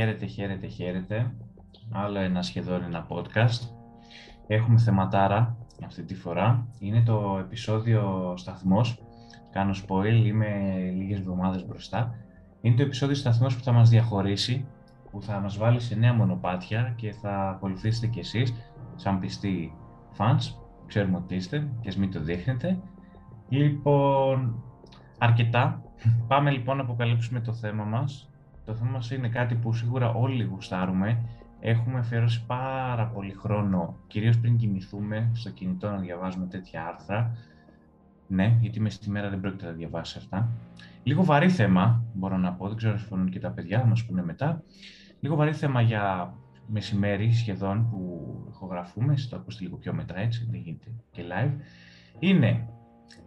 Χαίρετε, χαίρετε, χαίρετε. Άλλο ένα σχεδόν ένα podcast. Έχουμε θεματάρα αυτή τη φορά. Είναι το επεισόδιο σταθμός. Κάνω spoil, είμαι λίγες εβδομάδες μπροστά. Είναι το επεισόδιο σταθμός που θα μας διαχωρίσει, που θα μας βάλει σε νέα μονοπάτια και θα ακολουθήσετε κι εσείς, σαν πιστοί fans, ξέρουμε ότι είστε και ας μην το δείχνετε. Λοιπόν, αρκετά. Πάμε λοιπόν να αποκαλύψουμε το θέμα μας το θέμα μας είναι κάτι που σίγουρα όλοι γουστάρουμε. Έχουμε αφιερώσει πάρα πολύ χρόνο, κυρίως πριν κοιμηθούμε, στο κινητό να διαβάζουμε τέτοια άρθρα. Ναι, γιατί μες στη μέρα δεν πρόκειται να διαβάσει αυτά. Λίγο βαρύ θέμα, μπορώ να πω, δεν ξέρω αν συμφωνούν και τα παιδιά, θα μας πούνε μετά. Λίγο βαρύ θέμα για μεσημέρι σχεδόν που ηχογραφούμε, το ακούστε λίγο πιο μετά έτσι, δεν γίνεται και live. Είναι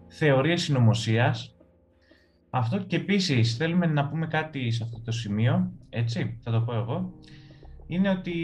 θεωρίες συνωμοσίας, αυτό και επίσης θέλουμε να πούμε κάτι σε αυτό το σημείο, έτσι, θα το πω εγώ, είναι ότι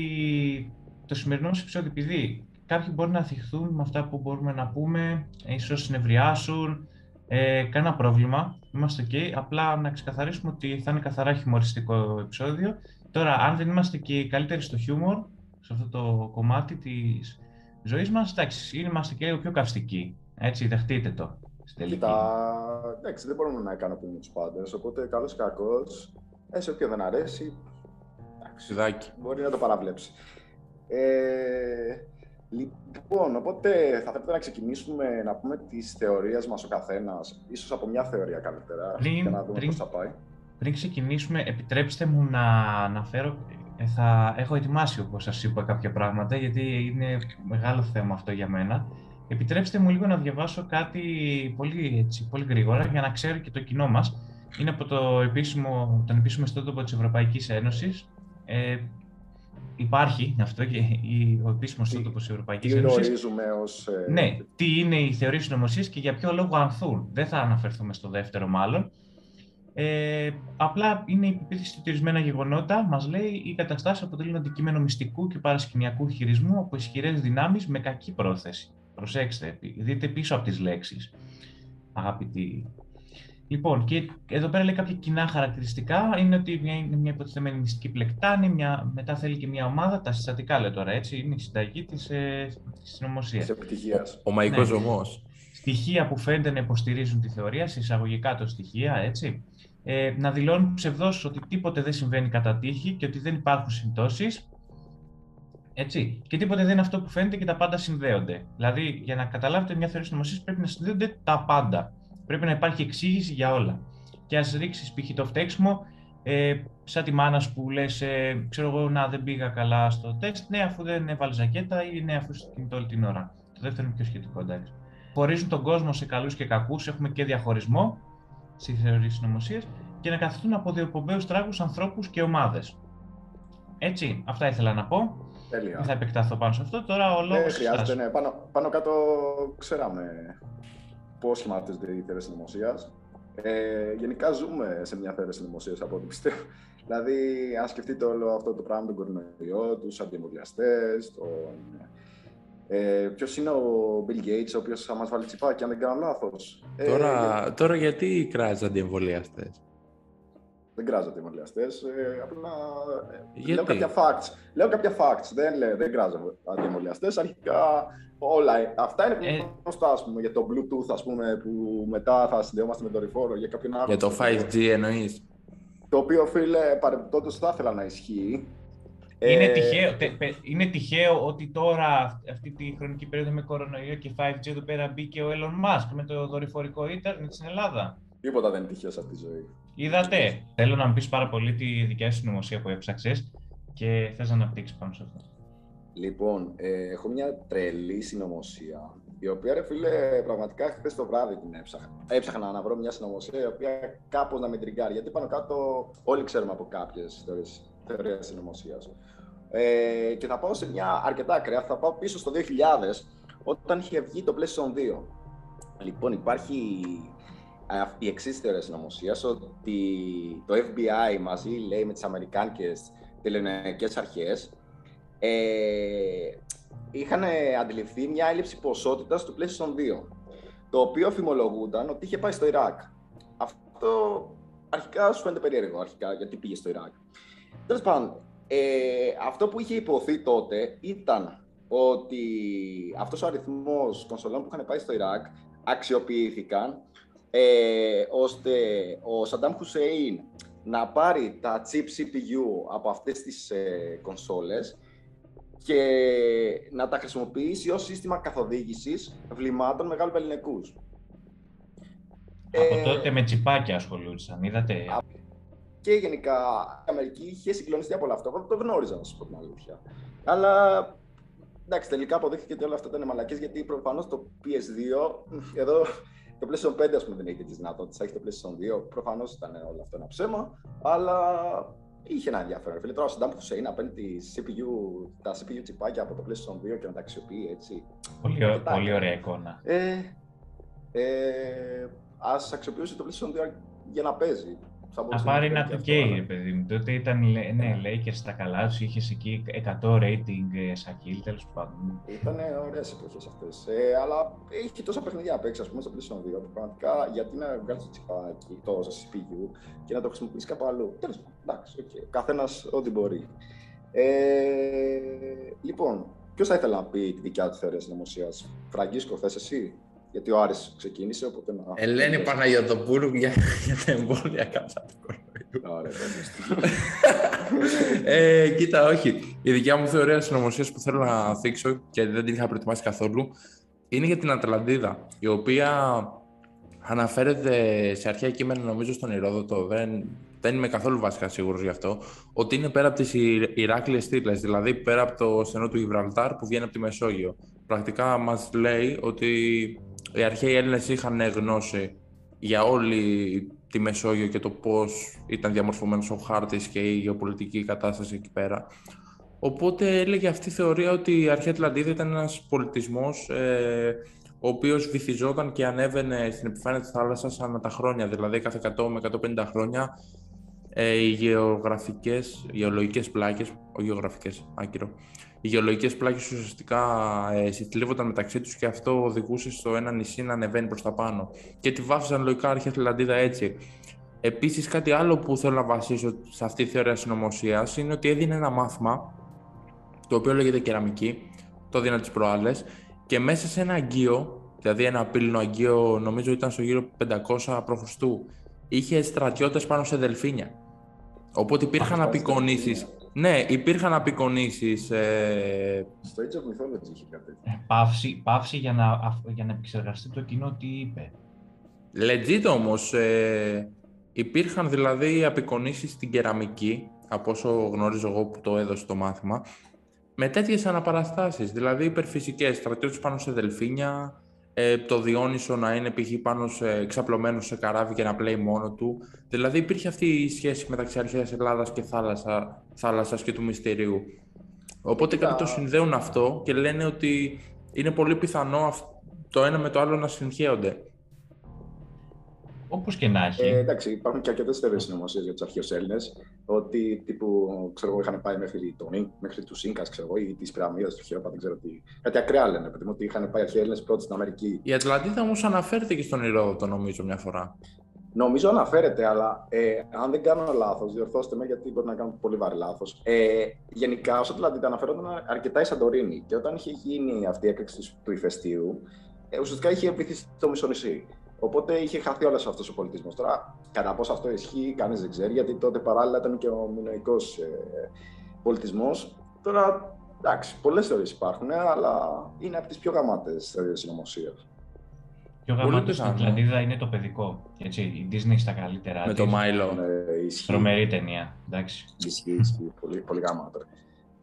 το σημερινό μας επεισόδιο, επειδή κάποιοι μπορεί να θυχθούν με αυτά που μπορούμε να πούμε, ίσως συνευριάσουν, ε, κανένα πρόβλημα, είμαστε ok, απλά να ξεκαθαρίσουμε ότι θα είναι καθαρά χιουμοριστικό επεισόδιο. Τώρα, αν δεν είμαστε και οι καλύτεροι στο χιούμορ, σε αυτό το κομμάτι της ζωής μας, εντάξει, είμαστε και λίγο πιο καυστικοί, έτσι, δεχτείτε το. Κοίτα, εντάξει, δεν μπορούμε να ικανοποιούμε τους πάντες. Οπότε, καλός ή κακός, ε, σε όποιον δεν αρέσει. Εντάξει, μπορεί να το παραβλέψει. Ε, λοιπόν, οπότε θα θέλετε να ξεκινήσουμε να πούμε τι θεωρίε μας ο καθένας, ίσως από μια θεωρία καλύτερα, πριν, για να δούμε πώς θα πάει. Πριν ξεκινήσουμε, επιτρέψτε μου να αναφέρω. Ε, θα έχω ετοιμάσει, όπως σας είπα, κάποια πράγματα, γιατί είναι μεγάλο θέμα αυτό για μένα. Επιτρέψτε μου λίγο να διαβάσω κάτι πολύ, έτσι, πολύ γρήγορα για να ξέρει και το κοινό μας. Είναι από το επίσημο, τον επίσημο ιστότοπο της Ευρωπαϊκής Ένωσης. Ε, υπάρχει αυτό και ο επίσημος ιστότοπος της Ευρωπαϊκής Ένωσης. Τι γνωρίζουμε ως... Ε, ναι, τι είναι οι θεωρίες συνωμοσίας και για ποιο λόγο ανθούν. Δεν θα αναφερθούμε στο δεύτερο μάλλον. Ε, απλά είναι η πεποίθηση του τηρισμένα γεγονότα. Μας λέει οι καταστάσεις αποτελούν αντικείμενο μυστικού και παρασκηνιακού χειρισμού από ισχυρές δυνάμεις με κακή πρόθεση. Προσέξτε, δείτε πίσω από τις λέξεις, αγαπητοί. Λοιπόν, και εδώ πέρα λέει κάποια κοινά χαρακτηριστικά. Είναι ότι μια, είναι μια υποτιθέμενη μυστική πλεκτάνη, μια, μετά θέλει και μια ομάδα, τα συστατικά λέει τώρα, έτσι, είναι η συνταγή της, ε, της συνωμοσίας. Της επιτυχίας. Ο, ο μαϊκός ναι. Στοιχεία που φαίνεται να υποστηρίζουν τη θεωρία, σε εισαγωγικά το στοιχεία, έτσι. Ε, να δηλώνουν ψευδώς ότι τίποτε δεν συμβαίνει κατά τύχη και ότι δεν υπάρχουν συμπτώσεις έτσι. Και τίποτε δεν είναι αυτό που φαίνεται και τα πάντα συνδέονται. Δηλαδή, για να καταλάβετε μια θεωρία συνωμοσίας πρέπει να συνδέονται τα πάντα. Πρέπει να υπάρχει εξήγηση για όλα. Και ας ρίξεις π.χ. το φταίξιμο, ε, σαν τη μάνα που λες, ε, ξέρω εγώ, να δεν πήγα καλά στο τεστ, ναι, αφού δεν έβαλες ζακέτα ή ναι, αφού στο κινητό όλη την ώρα. Το δεύτερο είναι πιο σχετικό, εντάξει. Χωρίζουν τον κόσμο σε καλούς και κακούς, έχουμε και διαχωρισμό στι θεωρίε συνωμοσίας και να καθιστούν από διοπομπαίους τράγους ανθρώπους και ομάδες. Έτσι, αυτά ήθελα να πω. Τέλεια. Δεν θα επεκταθώ πάνω σε αυτό. Τώρα ο λόγος Δεν χρειάζεται, ναι. Πάνω, πάνω κάτω ξέραμε πώς σχηματίζεται η θέση συνωμοσία. Ε, γενικά ζούμε σε μια θέση συνωμοσία από ό,τι πιστεύω. δηλαδή, αν σκεφτείτε όλο αυτό το πράγμα, τον κορονοϊό, τους αντιεμβολιαστές, τον... Ε, Ποιος είναι ο Bill Gates, ο οποίος θα μας βάλει τσιπάκι, αν δεν κάνω λάθος. Τώρα, ε, τώρα γιατί κράζεις αντιεμβολιαστές; Δεν κράζονται οι εμβολιαστέ. Ε, απλά ε, λέω κάποια facts. Λέω κάποια facts. Δεν, λέω, δεν κράζονται οι εμβολιαστέ. Αρχικά όλα αυτά είναι ε... γνωστά ας πούμε, για το Bluetooth ας πούμε, που μετά θα συνδεόμαστε με το ρηφόρο για κάποιον άλλο. Για το 5G εννοείς. Το οποίο φίλε παρεμπιπτόντως θα ήθελα να ισχύει. Είναι, ε... τυχαίο, είναι τυχαίο ότι τώρα αυτή τη χρονική περίοδο με κορονοϊό και 5G εδώ πέρα μπήκε ο Elon Musk με το δορυφορικό ίντερνετ στην Ελλάδα. Τίποτα δεν είναι τυχαίος σε αυτή τη ζωή. Είδατε. Θέλω να μου πεις πάρα πολύ τη δικιά σου συνωμοσία που έψαξες και θες να αναπτύξει πάνω σε αυτό. Λοιπόν, ε, έχω μια τρελή συνωμοσία, η οποία ρε φίλε, πραγματικά χθες το βράδυ την έψαχνα. Έψαχνα να βρω μια συνωμοσία η οποία κάπως να με τριγκάρει. Γιατί πάνω κάτω όλοι ξέρουμε από κάποιες θεωρίες συνωμοσίας. Ε, και θα πάω σε μια αρκετά ακραία. Θα πάω πίσω στο 2000, όταν είχε βγει το PlayStation 2. Λοιπόν, υπάρχει η εξής θεωρία συνωμοσία ότι το FBI μαζί λέει με τις Αμερικάνικες τελωνιακέ αρχές ε, είχαν αντιληφθεί μια έλλειψη ποσότητας του PlayStation 2 το οποίο αφημολογούνταν ότι είχε πάει στο Ιράκ. Αυτό αρχικά σου φαίνεται περίεργο αρχικά γιατί πήγε στο Ιράκ. Τέλος πάντων, ε, αυτό που είχε υποθεί τότε ήταν ότι αυτός ο αριθμός κονσολών που είχαν πάει στο Ιράκ αξιοποιήθηκαν ε, ώστε ο Σαντάμ Χουσέιν να πάρει τα chip CPU από αυτές τις ε, κονσόλες και να τα χρησιμοποιήσει ως σύστημα καθοδήγησης βλημάτων μεγάλου ελληνικούς. Από ε, τότε με τσιπάκια ασχολούνταν, είδατε; Και γενικά η Αμερική είχε συγκλονιστεί από όλο αυτό. Εγώ το γνώριζα, να σας πω την αλήθεια. Αλλά εντάξει, τελικά αποδείχθηκε ότι όλα αυτά ήταν μαλακές γιατί προφανώς το PS2, εδώ το PlayStation 5 ας πούμε, δεν έχει τις δυνατότητες, έχεις το PlayStation 2. Προφανώς ήταν όλο αυτό ένα ψέμα, αλλά είχε ένα ενδιαφέρον. Φίλε, τώρα ο Σαντάμ Χουσέιν να παίρνει τη CPU, τα CPU τσιπάκια από το PlayStation 2 και να τα αξιοποιεί έτσι. Πολύ, πολύ ωραία εικόνα. Ε, ε, Α αξιοποιήσει το PlayStation 2 για να παίζει. Θα πάρει ένα 2K, ρε παιδί μου. Τότε ήταν, ναι, Lakers στα καλά τους, είχες εκεί 100 rating ε, Σακίλ, τέλος πάντων. Ήταν ωραίες εποχές αυτές. Ε, αλλά έχει τόσα παιχνίδια να παίξει, ας πούμε, στο PlayStation 2. Πραγματικά, γιατί να βγάλεις το τσιπάκι, το CPU και να το χρησιμοποιήσεις κάπου αλλού. Τέλος πάντων, εντάξει, okay. καθένας ό,τι μπορεί. Ε, λοιπόν, ποιος θα ήθελε να πει τη δικιά του θεωρία συνωμοσίας, Φραγκίσκο, θες εσύ; Γιατί ο Άρης ξεκίνησε, οπότε να... Ελένη Παναγιωτοπούλου για, για τα εμβόλια κατά του κορονοϊού. ε, κοίτα, όχι. Η δικιά μου θεωρία συνωμοσίας που θέλω να θίξω και δεν την είχα προετοιμάσει καθόλου είναι για την Ατλαντίδα, η οποία αναφέρεται σε αρχαία κείμενα νομίζω στον Ηρόδοτο, δεν, δεν είμαι καθόλου βασικά σίγουρος γι' αυτό, ότι είναι πέρα από τις Ηράκλειες στήλες, δηλαδή πέρα από το στενό του Γιβραλτάρ που βγαίνει από τη Μεσόγειο. Πρακτικά μας λέει ότι οι αρχαίοι Έλληνες είχαν γνώση για όλη τη Μεσόγειο και το πώς ήταν διαμορφωμένος ο χάρτης και η γεωπολιτική κατάσταση εκεί πέρα. Οπότε έλεγε αυτή η θεωρία ότι η αρχαία Ατλαντίδα ήταν ένας πολιτισμός ε, ο οποίος βυθιζόταν και ανέβαινε στην επιφάνεια της θάλασσας ανά τα χρόνια, δηλαδή κάθε 100 με 150 χρόνια ε, οι γεωγραφικές, οι γεωλογικές πλάκες, όχι γεωγραφικές, άκυρο, οι γεωλογικές πλάκες ουσιαστικά ε, συστηλεύονταν μεταξύ τους και αυτό οδηγούσε στο ένα νησί να ανεβαίνει προς τα πάνω. Και τη βάφησαν λογικά αρχαία Ατλαντίδα έτσι. Επίσης κάτι άλλο που θέλω να βασίσω σε αυτή τη θεωρία συνωμοσίας είναι ότι έδινε ένα μάθημα το οποίο λέγεται κεραμική, το έδινα τις προάλλες και μέσα σε ένα αγκείο, δηλαδή ένα πύληνο αγκείο νομίζω ήταν στο γύρο 500 π.Χ. είχε στρατιώτες πάνω σε δελφίνια. Οπότε υπήρχαν απεικονίσεις ναι, υπήρχαν απεικονίσεις. Ε... Στο Age of Mythology είχε κάτι ε, Παύση, παύση για, να, για να επεξεργαστεί το κοινό τι είπε. Legit όμως, ε, υπήρχαν δηλαδή απεικονίσεις στην κεραμική, από όσο γνωρίζω εγώ που το έδωσε το μάθημα, με τέτοιες αναπαραστάσεις. Δηλαδή υπερφυσικές, στρατιώτες πάνω σε δελφίνια, ε, το Διόνυσο να είναι π.χ. πάνω σε, εξαπλωμένο σε καράβι και να πλέει μόνο του. Δηλαδή υπήρχε αυτή η σχέση μεταξύ αρχαίας Ελλάδας και θάλασσα, θάλασσας και του μυστηρίου. Οπότε κάποιοι το συνδέουν αυτό και λένε ότι είναι πολύ πιθανό το ένα με το άλλο να συγχέονται. Όπως και να έχει. Ε, εντάξει, υπάρχουν και αρκετές θεωρίες συνωμοσίε για τους αρχαίου Έλληνε. Ότι τύπου, ξέρω εγώ, είχαν πάει μέχρι, τον, μέχρι τους Ίνκα, ξέρω εγώ, ή τι πυραμίδε τους Χιόπα, δεν ξέρω τι. Κάτι ακραία λένε, παιδί ότι είχαν πάει αρχαίοι Έλληνε πρώτοι στην Αμερική. Η Ατλαντίδα όμως αναφέρεται και στον Ηρόδοτο, νομίζω, μια φορά. Νομίζω αναφέρεται, αλλά ε, αν δεν κάνω λάθος, διορθώστε με γιατί μπορεί να κάνω πολύ βαρύ λάθος. Ε, γενικά, όσο Ατλαντίδα αναφέρονταν αρκετά η Σαντορίνη. Και όταν είχε γίνει αυτή η έκρηξη του ηφαιστείου, ε, ουσιαστικά είχε βυθίσει το μισό νησί. Οπότε είχε χαθεί όλος αυτός ο πολιτισμός. Τώρα, κατά πόσο αυτό ισχύει, κανείς δεν ξέρει, γιατί τότε παράλληλα ήταν και ο μηνοϊκός ε, πολιτισμός. Τώρα, εντάξει, πολλές θεωρίες υπάρχουν, αλλά είναι από τις πιο γαμάτες θεωρίες συνωμοσίας. Πιο γαμάτο στην Ατλαντίδα είναι το παιδικό. Έτσι, η Disney στα καλύτερα. Με το Μάιλο. Ναι, Τρομερή ταινία. Εντάξει. Ισχύει, ισχύει. πολύ, πολύ γαμάτο.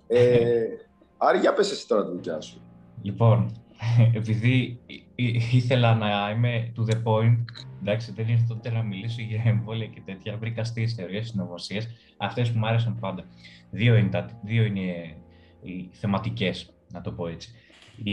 Ε, Άρη, για πες εσύ τώρα τη δικιά σου. Λοιπόν, επειδή ήθελα να είμαι to the point, εντάξει, δεν ήρθε τότε να μιλήσω για εμβόλια και τέτοια, βρήκα στις θεωρίες συνωμοσίες, αυτές που μου άρεσαν πάντα. Δύο είναι, τα, δύο είναι οι θεματικές, να το πω έτσι. Οι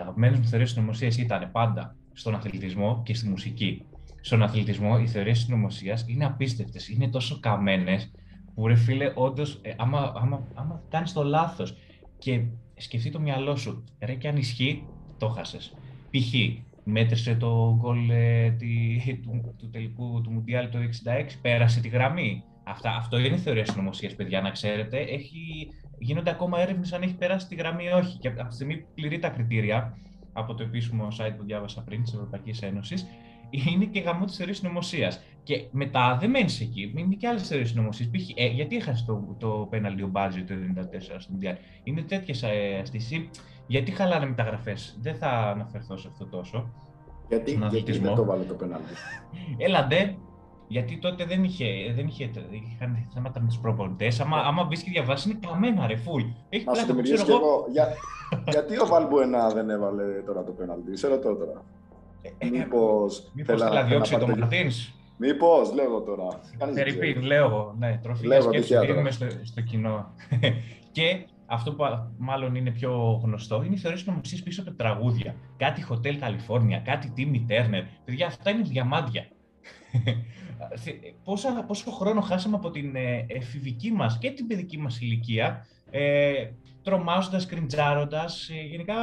αγαπημένες μου θεωρίες συνωμοσίες ήταν πάντα στον αθλητισμό και στη μουσική. Στον αθλητισμό οι θεωρίες συνωμοσία είναι απίστευτες, είναι τόσο καμένες που ρε φίλε, όντως, ε, άμα, άμα, άμα κάνεις το λάθος και σκεφτεί το μυαλό σου, ρε και αν ισχύει, το χάσες. Π.χ. μέτρησε το γκολ ε, του, του τελικού του Μουντιάλ το 66, πέρασε τη γραμμή. Αυτά, αυτό είναι θεωρία συνωμοσίας, παιδιά, να ξέρετε. Έχει, γίνονται ακόμα έρευνες αν έχει περάσει τη γραμμή ή όχι. Και από τη στιγμή που πληρεί τα κριτήρια από το επίσημο site που διάβασα πριν της Ευρωπαϊκής Ένωσης, είναι και γαμό της θεωρίας συνωμοσίας. Και μετά δεν μένεις εκεί, είναι και άλλες θεωρίες συνωμοσίας. Ε, γιατί έχασε το, το πέναλτι ο Μπάζι το 1994 στο Μουντιάλ. Είναι τέτοιες αστήσεις. Γιατί χαλάνε μεταγραφές; Δεν θα αναφερθώ σε αυτό τόσο. Γιατί, γιατί δεν το βάλε το πέναλτι; Έλαντε, γιατί τότε δεν είχε, δεν είχε, είχαν θέματα με τους προπονητές. Άμα, άμα βρει και διαβάσεις, είναι καμένα ρε φουλ. Έχει Να σου μιλήσω κι εγώ. Για, γιατί ο Βαλμπουενά δεν έβαλε τώρα το πέναλτι, σε ρωτώ τώρα. Ε, ε Μήπως. Μήπως θέλει να διώξει το Μαρτίνς; Μήπως, λέω τώρα. Φερρυπίν, λέω εγώ. Ναι, τροφή σκέψη δίνουμε στο, στο κοινό. και αυτό που μάλλον είναι πιο γνωστό είναι οι θεωρίες νομοθεσίε πίσω από τραγούδια. Κάτι Hotel California, κάτι Timmy Turner. Παιδιά, αυτά είναι διαμάντια. Πόσα, πόσο χρόνο χάσαμε από την ε, εφηβική μας και την παιδική μας ηλικία, ε, τρομάζοντας, κριντζάροντας, ε, γενικά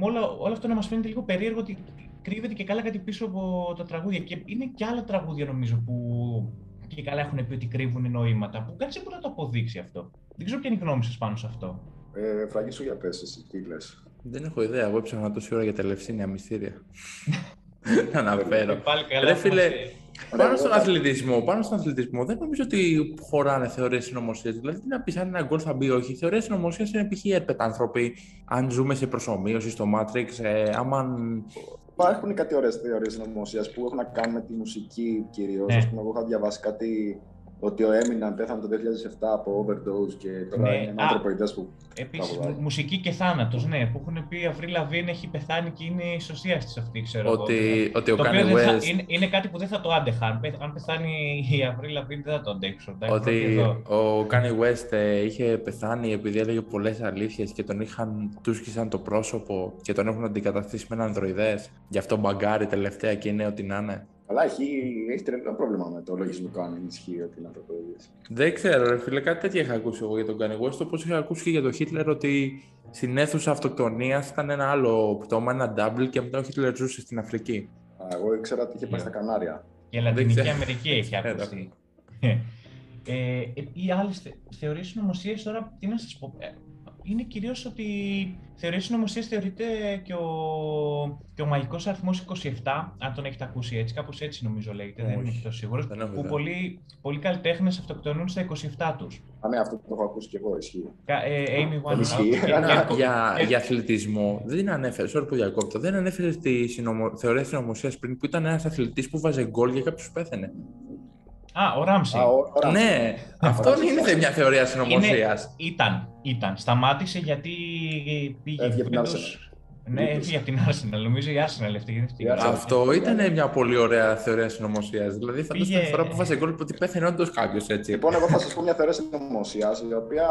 όλα, όλο αυτό να μας φαίνεται λίγο περίεργο ότι κρύβεται και καλά κάτι πίσω από τα τραγούδια και είναι και άλλα τραγούδια νομίζω που και καλά έχουν πει ότι κρύβουν νοήματα, που κανείς δεν μπορεί να το αποδείξει αυτό. Δεν ξέρω ποια είναι η γνώμη σας πάνω σε αυτό. Ε, φραγή σου για πες εσύ, τι λες. Δεν έχω ιδέα. Εγώ έψαχνα τόση ώρα για τα ελευσίνια μυστήρια. να αναφέρω. Ρε φίλε, πάνω στον αθλητισμό, πάνω στον αθλητισμό δεν νομίζω ότι χωράνε θεωρίες συνωμοσίας. Δηλαδή, τι να πεις αν ένα γκολ θα μπει, όχι. Θεωρίες συνωμοσίας είναι π.χ. έρπετα άνθρωποι. Αν ζούμε σε προσωμείωση στο Matrix, ε, άμα. Υπάρχουν κάτι ωραίες θεωρίες συνωμοσίας που έχουν να κάνουν με τη μουσική κυρίως. Ναι. Α πούμε, εγώ είχα διαβάσει κάτι ότι ο Έμιναν πέθανε το 2007 από overdose και τώρα ναι. είναι ανθρωποειδές που... Επίσης, μουσική και θάνατος, ναι, που έχουν πει η Avril Lavigne έχει πεθάνει και είναι η σωσία της αυτή, ξέρω ότι, εγώ. Ότι ο Kanye West... είναι, είναι, κάτι που δεν θα το άντεχα. Αν πεθάνει η Avril Lavigne δεν θα το αντέξω. Ότι ο Kanye West ε, είχε πεθάνει επειδή έλεγε πολλές αλήθειες και τον είχαν του σκίσαν το πρόσωπο και τον έχουν αντικαταστήσει με έναν ανδροειδές. Γι' αυτό μπαγκάρει τελευταία και είναι ό,τι να είναι. Αλλά έχει, έχει τρελό πρόβλημα με το λογισμικό αν ισχύει ότι είναι ανθρωποειδή. Δεν ξέρω, ρε φίλε, κάτι τέτοιο είχα ακούσει εγώ για τον Kanye West, όπω είχα ακούσει και για τον Χίτλερ ότι στην αίθουσα αυτοκτονίας ήταν ένα άλλο πτώμα, ένα double και μετά ο Χίτλερ ζούσε στην Αφρική. Α, εγώ ήξερα ότι είχε πάει στα Κανάρια. Για Λατινική Αμερική έχει ακούσει. ε, οι άλλες θεωρίε συνωμοσίες τώρα, τι να σας πω. Ε, είναι κυρίως ότι θεωρεί συνωμοσία θεωρείται και ο, και ο μαγικός αριθμός 27, αν τον έχετε ακούσει έτσι, κάπως έτσι νομίζω λέγεται, δεν είμαι τόσο σίγουρος. Που πολλοί, πολλοί καλλιτέχνες αυτοκτονούν στα 27 τους. Α, ναι, αυτό το έχω ακούσει και εγώ, ισχύει. Ε, Amy One για, για αθλητισμό, δεν ανέφερε, sorry που διακόπτω, δεν ανέφερε τη συνομο... θεωρία συνωμοσίας πριν που ήταν ένας αθλητής που βάζε γκολ για κάποιος πέθανε. Α, ο Ράμσι. Ναι, αυτό είναι μιας θεωρίας συνωμοσία. Ήταν, ήταν. Σταμάτησε γιατί πήγε. Έφυγε από την Ναι, έφυγε από την Arsenal. Νομίζω η Arsenal αυτή. Αυτό ήταν μια πολύ ωραία θεωρία συνωμοσία. Δηλαδή, φαντάζομαι τη φορά που βάζει γκολ ότι πέθανε όντως κάποιος έτσι. Λοιπόν, εγώ θα σας πω μια θεωρία συνωμοσία η οποία.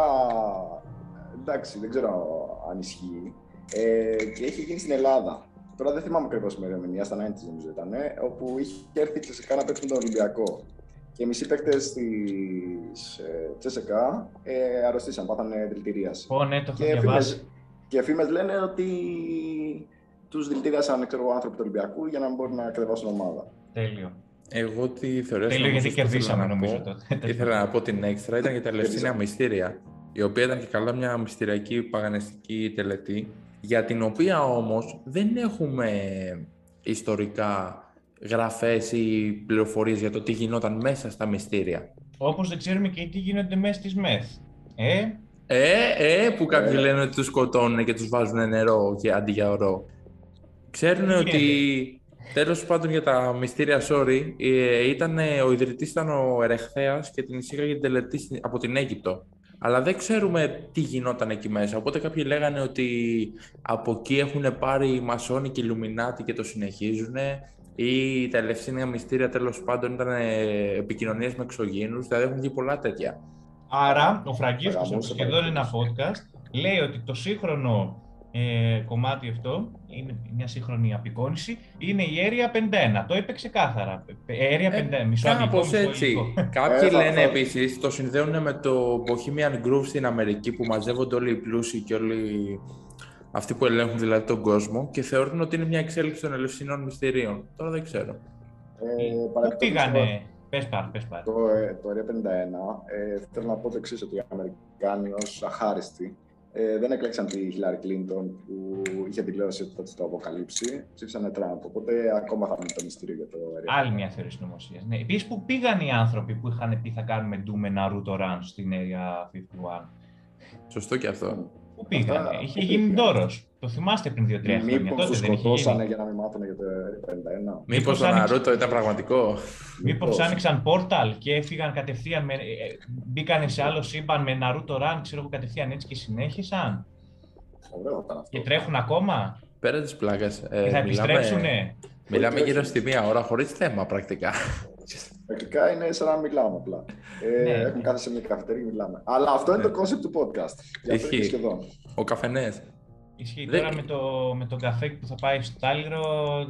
Εντάξει, δεν ξέρω αν ισχύει. Ε, και έχει γίνει στην Ελλάδα. Τώρα δεν θυμάμαι ακριβώς με ερμηνεία, στα 90 νομίζω ήταν, όπου είχε έρθει ξεσικά να παίξει τον Ολυμπιακό. Και οι μισοί παίκτες της ε, Τσεσεκά ε, αρρωστήσαν, πάθανε δηλητηρίαση. Ω, ναι, το έχω και διαβάσει. Και φήμες λένε ότι τους δηλητηρίασαν ξέρω, άνθρωποι του Ολυμπιακού για να μην μπορούν να κατεβάσουν ομάδα. Τέλειο. Εγώ τη θεωρία Τέλειο γιατί κερδίσαμε νομίζω τότε. Ήθελα να πω την έξτρα, ήταν για τα Ελευθερία Μυστήρια, η οποία ήταν και καλά μια μυστηριακή παγανιστική τελετή, για την οποία όμως δεν έχουμε ιστορικά γραφές ή πληροφορίες για το τι γινόταν μέσα στα μυστήρια. Όπως δεν ξέρουμε και τι γίνονται μέσα στις ΜΕΘ. Ε, ε, ε, που κάποιοι ε. λένε ότι τους σκοτώνουν και τους βάζουν νερό και αντί για ορό. Ξέρουν ότι τέλος πάντων για τα μυστήρια, sorry, ε, ήταν, ο ιδρυτής ήταν ο Ερεχθέας και την εισήγαγε την τελετή από την Αίγυπτο. Αλλά δεν ξέρουμε τι γινόταν εκεί μέσα. Οπότε κάποιοι λέγανε ότι από εκεί έχουν πάρει οι Μασόνοι και οι Λουμινάτοι και το συνεχίζουν ή τα ελευσίνια μυστήρια τέλος πάντων ήταν ε, επικοινωνίες με εξωγήνου, δηλαδή έχουν βγει πολλά τέτοια. Άρα, ο Φραγκίσκος, σχεδόν ένα podcast, λέει ότι το σύγχρονο ε, κομμάτι αυτό, είναι μια σύγχρονη απεικόνηση, είναι η Area 51. Το είπε ξεκάθαρα. Area 51, ε, μισό Κάπως έτσι. Κάποιοι ε, λένε επίσης, το συνδέουν με το Bohemian Groove στην Αμερική που μαζεύονται όλοι οι πλούσιοι και όλοι αυτοί που ελέγχουν δηλαδή τον κόσμο και θεωρούν ότι είναι μια εξέλιξη των ελευσινών μυστηρίων. Τώρα δεν ξέρω. Ε, Πού πήγανε, Πες πάρ, πες πάρ. Το, ε, το Area 51, ε, θέλω να πω το εξής ότι οι Αμερικάνοι ως αχάριστοι ε, δεν εκλέξαν τη Χιλάρη Κλίντον που είχε δηλώσει ότι θα της το αποκαλύψει. Ψήφισαν Τραμπ. Οπότε ακόμα θα μείνει το μυστήριο για το Area Άλλη μια θεωρία συνωμοσία. Ναι. Επίσης, που πήγαν οι άνθρωποι που είχαν πει θα κάνουμε ντούμε Naruto Run στην Area 51. Σωστό και αυτό. Πού πήγαν, Αυτά- είχε γίνει δώρο. Το θυμάστε πριν 2-3 χρόνια. Μήπως Τότε τους δεν είχε σκοτώσανε γίνει. για να μην μάθουν για το Area 51. Μήπως Μήπως το άνοιξε- Ναρούτο ήταν πραγματικό; Μήπως άνοιξαν πόρταλ και έφυγαν κατευθείαν, με, ε, μπήκαν σε άλλο σύμπαν με Naruto Run, ξέρω εγώ κατευθείαν έτσι και συνέχισαν. Ωραίο ήταν αυτό. Και τρέχουν ακόμα; Πέρα τη πλάκα. και θα επιστρέψουνε; Μιλάμε Όχι, γύρω όχι. στη μία ώρα χωρίς θέμα πρακτικά. Πρακτικά είναι σαν να μιλάμε απλά. Ε, Ναι. Έχουμε κάθε σε μια καφετέρια και μιλάμε. Αλλά αυτό είναι το concept του podcast. Γι' αυτό Ισχύει. είναι σχεδόν. Ο καφενές. Ισχύει Δεν- τώρα με το, με το καφέ που θα πάει στο Τάλιρο,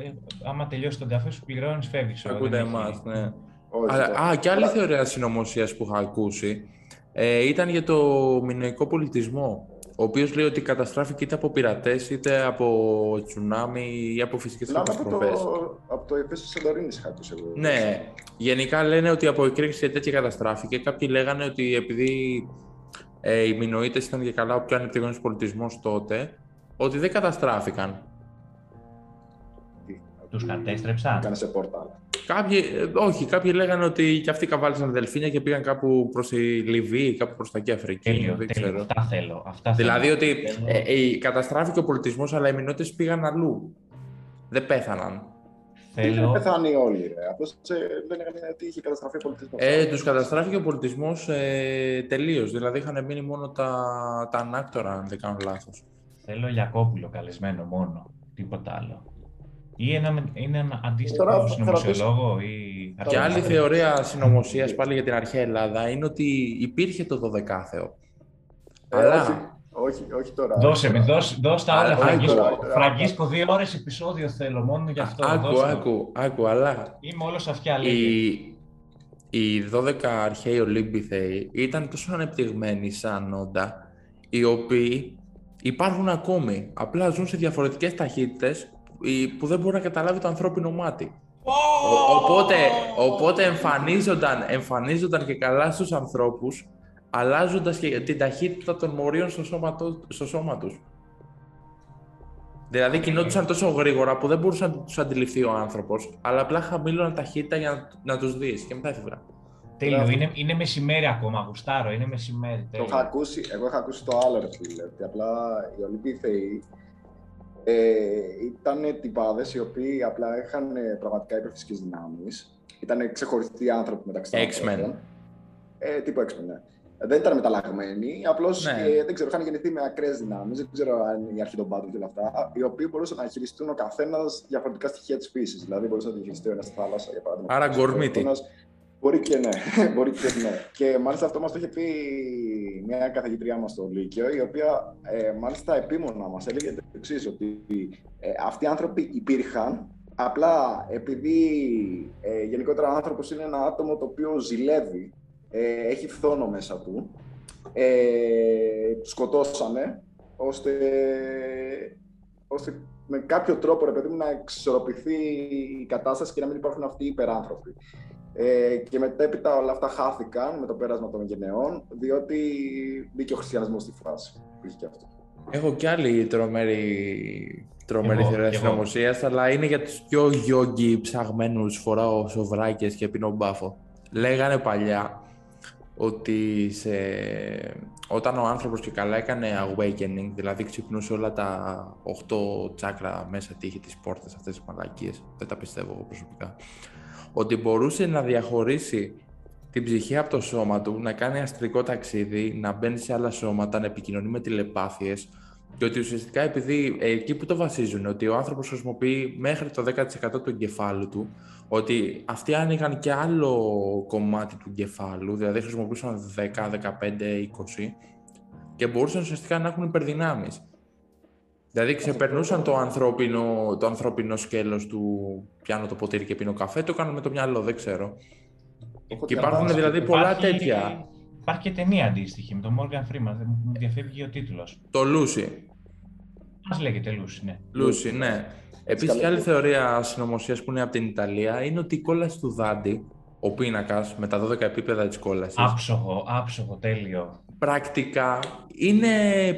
ε, άμα τελειώσει τον καφέ σου πληρώνεις, φεύγεις. Ακούτε εμάς, ναι. Όχι, Αλλά, το- α, και άλλη Αλλά- θεωρία συνωμοσίας που είχα ακούσει ε, ήταν για το μηνοϊκό πολιτισμό. Ο οποίος λέει ότι καταστράφηκε είτε από πειρατές, είτε από τσουνάμι ή από φυσικές Μιλάμε από το, καταστροφές. από το Εφέσιο Σαντορίνης, είχα ακούσει εγώ. Ναι, γενικά λένε ότι από εκρήξη και τέτοια καταστράφηκε. Κάποιοι λέγανε ότι επειδή ε, οι Μινοίτες ήταν και καλά ο πιο ανεπτυγμένος πολιτισμός τότε, ότι δεν καταστράφηκαν. Τους κατέστρεψαν. Κάνε σε πόρταλ. Κάποιοι, ε, όχι, κάποιοι λέγανε ότι και αυτοί καβάλισαν δελφίνια και πήγαν κάπου προς τη Λιβύη, κάπου προς τα εκεί Αφρική, Τέλειο, δεν τέλειο. ξέρω. Αυτά θέλω. Αυτά Δηλαδή θέλω. ότι Θέλω- ε, ε, καταστράφηκε ο πολιτισμός, αλλά οι Μινότητες πήγαν αλλού. Δεν πέθαναν. Δεν θέλω... πεθάνει όλοι, ρε. Απλώς δεν έκανε ότι είχε καταστραφεί ο πολιτισμός. Ε, τους καταστράφηκε ο πολιτισμός ε, τελείως. Δηλαδή είχαν μείνει μόνο τα, τα ανάκτορα, αν δεν κάνω λάθος. Θέλω Γιακόπουλο καλεσμένο μόνο. Τίποτα άλλο. Ή ένα, είναι ένα αντίστοιχο Τώρα θα συνωμοσιολόγο ή... Και άλλη αρχαιολόγο. θεωρία συνωμοσίας πάλι για την αρχαία Ελλάδα είναι ότι υπήρχε το 12 Αλλά όχι, όχι, όχι τώρα. Δώσε με, Τώρα. δώσ' δώσ' τα όλα, Αλλά- Φραγκίσκο. Άκου, Φραγκίσκο, δύο ώρες επεισόδιο θέλω μόνο γι' αυτό. άκου, δώσε μου. άκου, άκου, αλλά Ε, Είμαι όλος αυτιά, λέγε. οι, οι 12 αρχαίοι Ολύμπιθεοι ήταν τόσο ανεπτυγμένοι σαν όντα, οι οποίοι υπάρχουν ακόμη. Απλά ζουν σε διαφορετικές ταχύτητες οι- που δεν μπορεί να καταλάβει το ανθρώπινο μάτι. Ο- οπότε, οπότε εμφανίζονταν, εμφανίζονταν και καλά στους ανθρώπους, αλλάζοντας και την ταχύτητα των μορίων στο σώμα, το- στο σώμα τους. Δηλαδή κινόντουσαν τόσο γρήγορα που δεν μπορούσε να τους αντιληφθεί ο άνθρωπος, αλλά απλά χαμήλωναν ταχύτητα για να, να τους δεις και μετά έφευγαν. Τέλειο, είναι, είναι μεσημέρι ακόμα, γουστάρω, είναι μεσημέρι. Το τέλειο. είχα ακούσει, εγώ είχα ακούσει το άλλο ρε φίλε, ότι απλά οι Ολυμπίθεοι ε, ήταν τυπάδες οι οποίοι απλά είχαν ε, πραγματικά υπερφυσικές δυνάμεις. Ήταν ξεχωριστοί άνθρωποι μεταξύ των X-Men. ανθρώπων. Ε, τύπου X-Men, ναι. Ε, Δεν ήταν μεταλλαγμένοι, απλώς Ναι. δεν ξέρω, είχαν γεννηθεί με ακραίες δυνάμεις. Δεν ξέρω αν είναι η αρχή των πάντων και όλα αυτά. Οι οποίοι μπορούσαν να χειριστούν ο καθένας διαφορετικά στοιχεία της φύσης. Δηλαδή, μπορούσε να διαχειριστεί ο ένας στη θάλασσα, για παράδειγμα. Άρα Ο γκορμίτη. ένας Μπορεί και ναι. Μπορεί και ναι. Και μάλιστα αυτό μας το είχε πει μια καθηγήτριά μας στο Λύκειο, η οποία ε, μάλιστα επίμονα μας έλεγε το εξής, ότι ε, αυτοί οι άνθρωποι υπήρχαν. Απλά επειδή ε, γενικότερα ο άνθρωπος είναι ένα άτομο το οποίο ζηλεύει, ε, έχει φθόνο μέσα του, ε, τους σκοτώσανε, ώστε, ώστε με κάποιο τρόπο ρε παιδί μου, να εξισορροπηθεί η κατάσταση και να μην υπάρχουν αυτοί οι υπεράνθρωποι. Ε, και μετέπειτα όλα αυτά χάθηκαν με το πέρασμα των γενεών, διότι μπήκε ο χριστιανισμός στη φάση. Υπήρχε και αυτό. Έχω κι άλλη τρομερή, τρομερή Εγώ, θεωρία κι εγώ. συνωμοσίας, αλλά είναι για τους πιο γιόγκι ψαγμένους, φοράω σοβράκες και πίνω μπάφο. Λέγανε παλιά ότι σε... όταν ο άνθρωπος και καλά έκανε awakening, δηλαδή ξυπνούσε όλα τα 8 τσάκρα μέσα τύχη της πόρτας αυτές τις μαλακίες, δεν τα πιστεύω εγώ προσωπικά, ότι μπορούσε να διαχωρίσει την ψυχή από το σώμα του, να κάνει αστρικό ταξίδι, να μπαίνει σε άλλα σώματα, να επικοινωνεί με τηλεπάθειες και ότι ουσιαστικά επειδή ε, εκεί που το βασίζουν, ότι ο άνθρωπος χρησιμοποιεί μέχρι το 10% του εγκεφάλου του, ότι αυτοί άνοιγαν και άλλο κομμάτι του εγκεφάλου, δηλαδή χρησιμοποιούσαν 10, 15, 20 και μπορούσαν ουσιαστικά να έχουν υπερδυνάμεις. Δηλαδή ξεπερνούσαν το ανθρώπινο, το ανθρώπινο σκέλος του πιάνω το ποτήρι και πίνω καφέ, το έκαναν με το μυαλό, δεν ξέρω. Έχω Και υπάρχουν διαβάσει. δηλαδή πολλά Υπάρχει- τέτοια. Υπάρχει και ταινία αντίστοιχη με τον Morgan Freeman, δεν μου διαφεύγει ο τίτλος. Το Lucy. Μας λέγεται Lucy, ναι. Lucy, ναι. Επίσης και άλλη θεωρία συνωμοσίας που είναι από την Ιταλία είναι ότι η κόλαση του Δάντη, ο πίνακας με τα 12 επίπεδα της κόλασης. Άψογο, άψογο, τέλειο. Πρακτικά είναι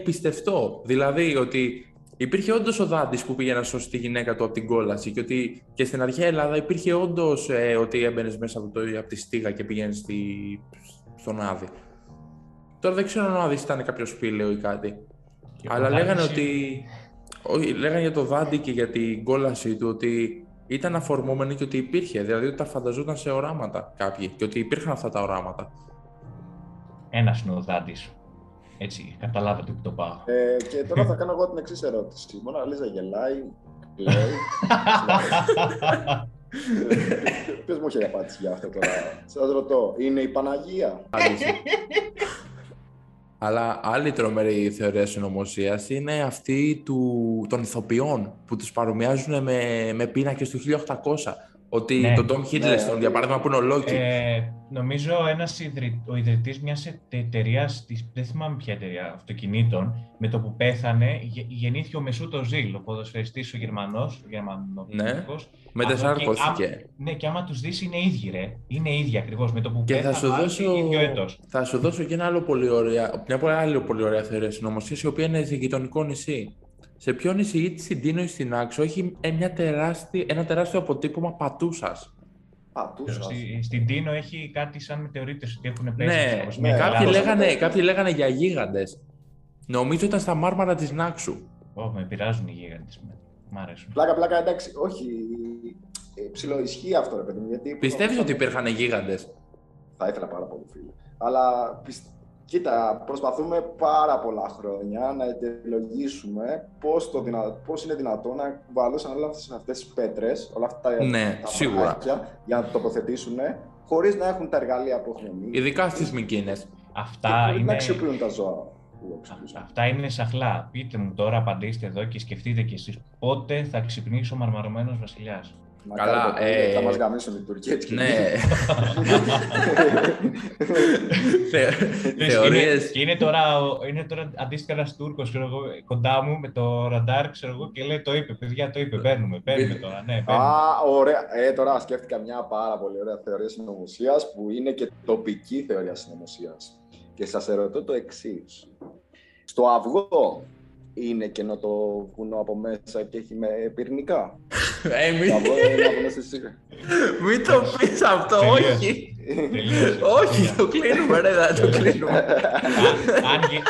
πιστευτό. Δηλαδή ότι υπήρχε όντως ο Δάντης που πήγε να σώσει τη γυναίκα του από την κόλαση και ότι και στην αρχαία Ελλάδα υπήρχε όντως ε, ότι έμπαινες μέσα από, το, από τη στίγα και πήγαινε στη, στον Άδη. Τώρα δεν ξέρω αν ο Άδης ήταν κάποιο φίλο ή κάτι. Και Αλλά ο λέγανε Δάντης ότι. Όχι, λέγανε για το Δάντη και για την κόλαση του ότι ήταν αφορμόμενοι και ότι υπήρχε. Δηλαδή ότι τα φανταζόταν σε οράματα κάποιοι και ότι υπήρχαν αυτά τα οράματα. Ένας είναι ο Δάντης. Έτσι, καταλάβατε που το πάω. Ε, και τώρα θα κάνω εγώ την εξής ερώτηση. Η Μόνα Λίζα γελάει, λέει. Ποιος μου έχει απάντηση για αυτό τώρα; Σας ρωτώ, είναι η Παναγία; Απάντηση. Αλλά άλλη τρομερή θεωρία συνωμοσίας είναι αυτή του, των ηθοποιών που τους παρομοιάζουν με, με πίνακες του 1800. Ότι Ναι. τον Tom Hiddleston, Ναι. για παράδειγμα, που είναι ο Loki. Ε, νομίζω ένας ιδρυ... ο ιδρυτής μιας εταιρείας, δεν θυμάμαι ποια εταιρεία αυτοκινήτων, με το που πέθανε, γε- γεννήθηκε ο Μεσούτος Ζήλ, ο ποδοσφαιριστής ο Γερμανός, ο Γερμανοπολιτικός. Μετεσάρκωθηκε. Ναι, και άμα τους δεις είναι ίδιοι ρε. Είναι ίδιοι ακριβώς, με το που Και θα πέθανε σου, δώσω, ίδιο έτος. θα σου δώσω και ένα άλλο πολύ ωραία, μια πολύ άλλη πολύ ωραία θεωρία συνωμοσία, η οποία είναι σε γειτονικό νησί. Σε ποιο νησί, είτε στην Τίνο ή στην Άξο, έχει ε, μια τεράστια, ένα τεράστιο αποτύπωμα πατούσας; Πατούσας. Στη, στην Τίνο έχει κάτι σαν μετεωρίτες ότι έχουν πέσει. Ναι, ξέρω, στην ναι, κάποιοι, Ελλάδα. λέγανε, κάποιοι λέγανε για γίγαντες. Νομίζω ήταν στα μάρμαρα της Νάξου. Ω, με πειράζουν οι γίγαντες. με. Μ' αρέσουν. Πλάκα, πλάκα, εντάξει, όχι. Ε, ψιλοϊσχύει αυτό, ρε παιδί μου. Γιατί Πιστεύεις ότι υπήρχαν γίγαντες; Θα ήθελα πάρα πολύ, φίλε. Αλλά πισ- κοίτα, προσπαθούμε πάρα πολλά χρόνια να αιτιολογήσουμε πώς, το δυνα... πώς είναι δυνατόν να κουβαλούσαν όλες αυτές, αυτές τις πέτρες, όλα αυτά τα, Ναι, τα σίγουρα. βράχια για να το τοποθετήσουν, χωρίς να έχουν τα εργαλεία που έχουμε εμείς. Ειδικά στις Μικίνες. Και Αυτά χωρίς να είναι... αξιοποιούν τα ζώα. που αξιοποιούν. Αυτά είναι σαχλά. Πείτε μου τώρα, απαντήστε εδώ και σκεφτείτε κι εσείς πότε θα ξυπνήσει ο μαρμαρωμένος βασιλιάς; Μακάρι Καλά, ποτέ, ε, θα μας γαμίσουν οι Τουρκοί έτσι και Ναι. εμείς. Θε- Είναι, Θεωρίες. και είναι τώρα, ο- είναι τώρα αντίστοιχα ένας Τούρκος κοντά μου με το ραντάρ ξέρω εγώ, και λέει: Το είπε, παιδιά, το είπε. Παίρνουμε, παίρνουμε τώρα. Ναι, παίρνουμε. Α, ωραία. Ε, τώρα σκέφτηκα μια πάρα πολύ ωραία θεωρία συνωμοσίας που είναι και τοπική θεωρία συνωμοσίας. Και σας ερωτώ το εξής. Στο αυγό είναι κενό το βουνό από μέσα και έχει με πυρηνικά. Ε, το μη, αυγό είναι από μέσα στη σίγα. μην το πεις αυτό, Τελείωσε. όχι. Τελείωσε. Όχι, το κλείνουμε ρε, δεν το κλείνουμε. Α- αν, γι-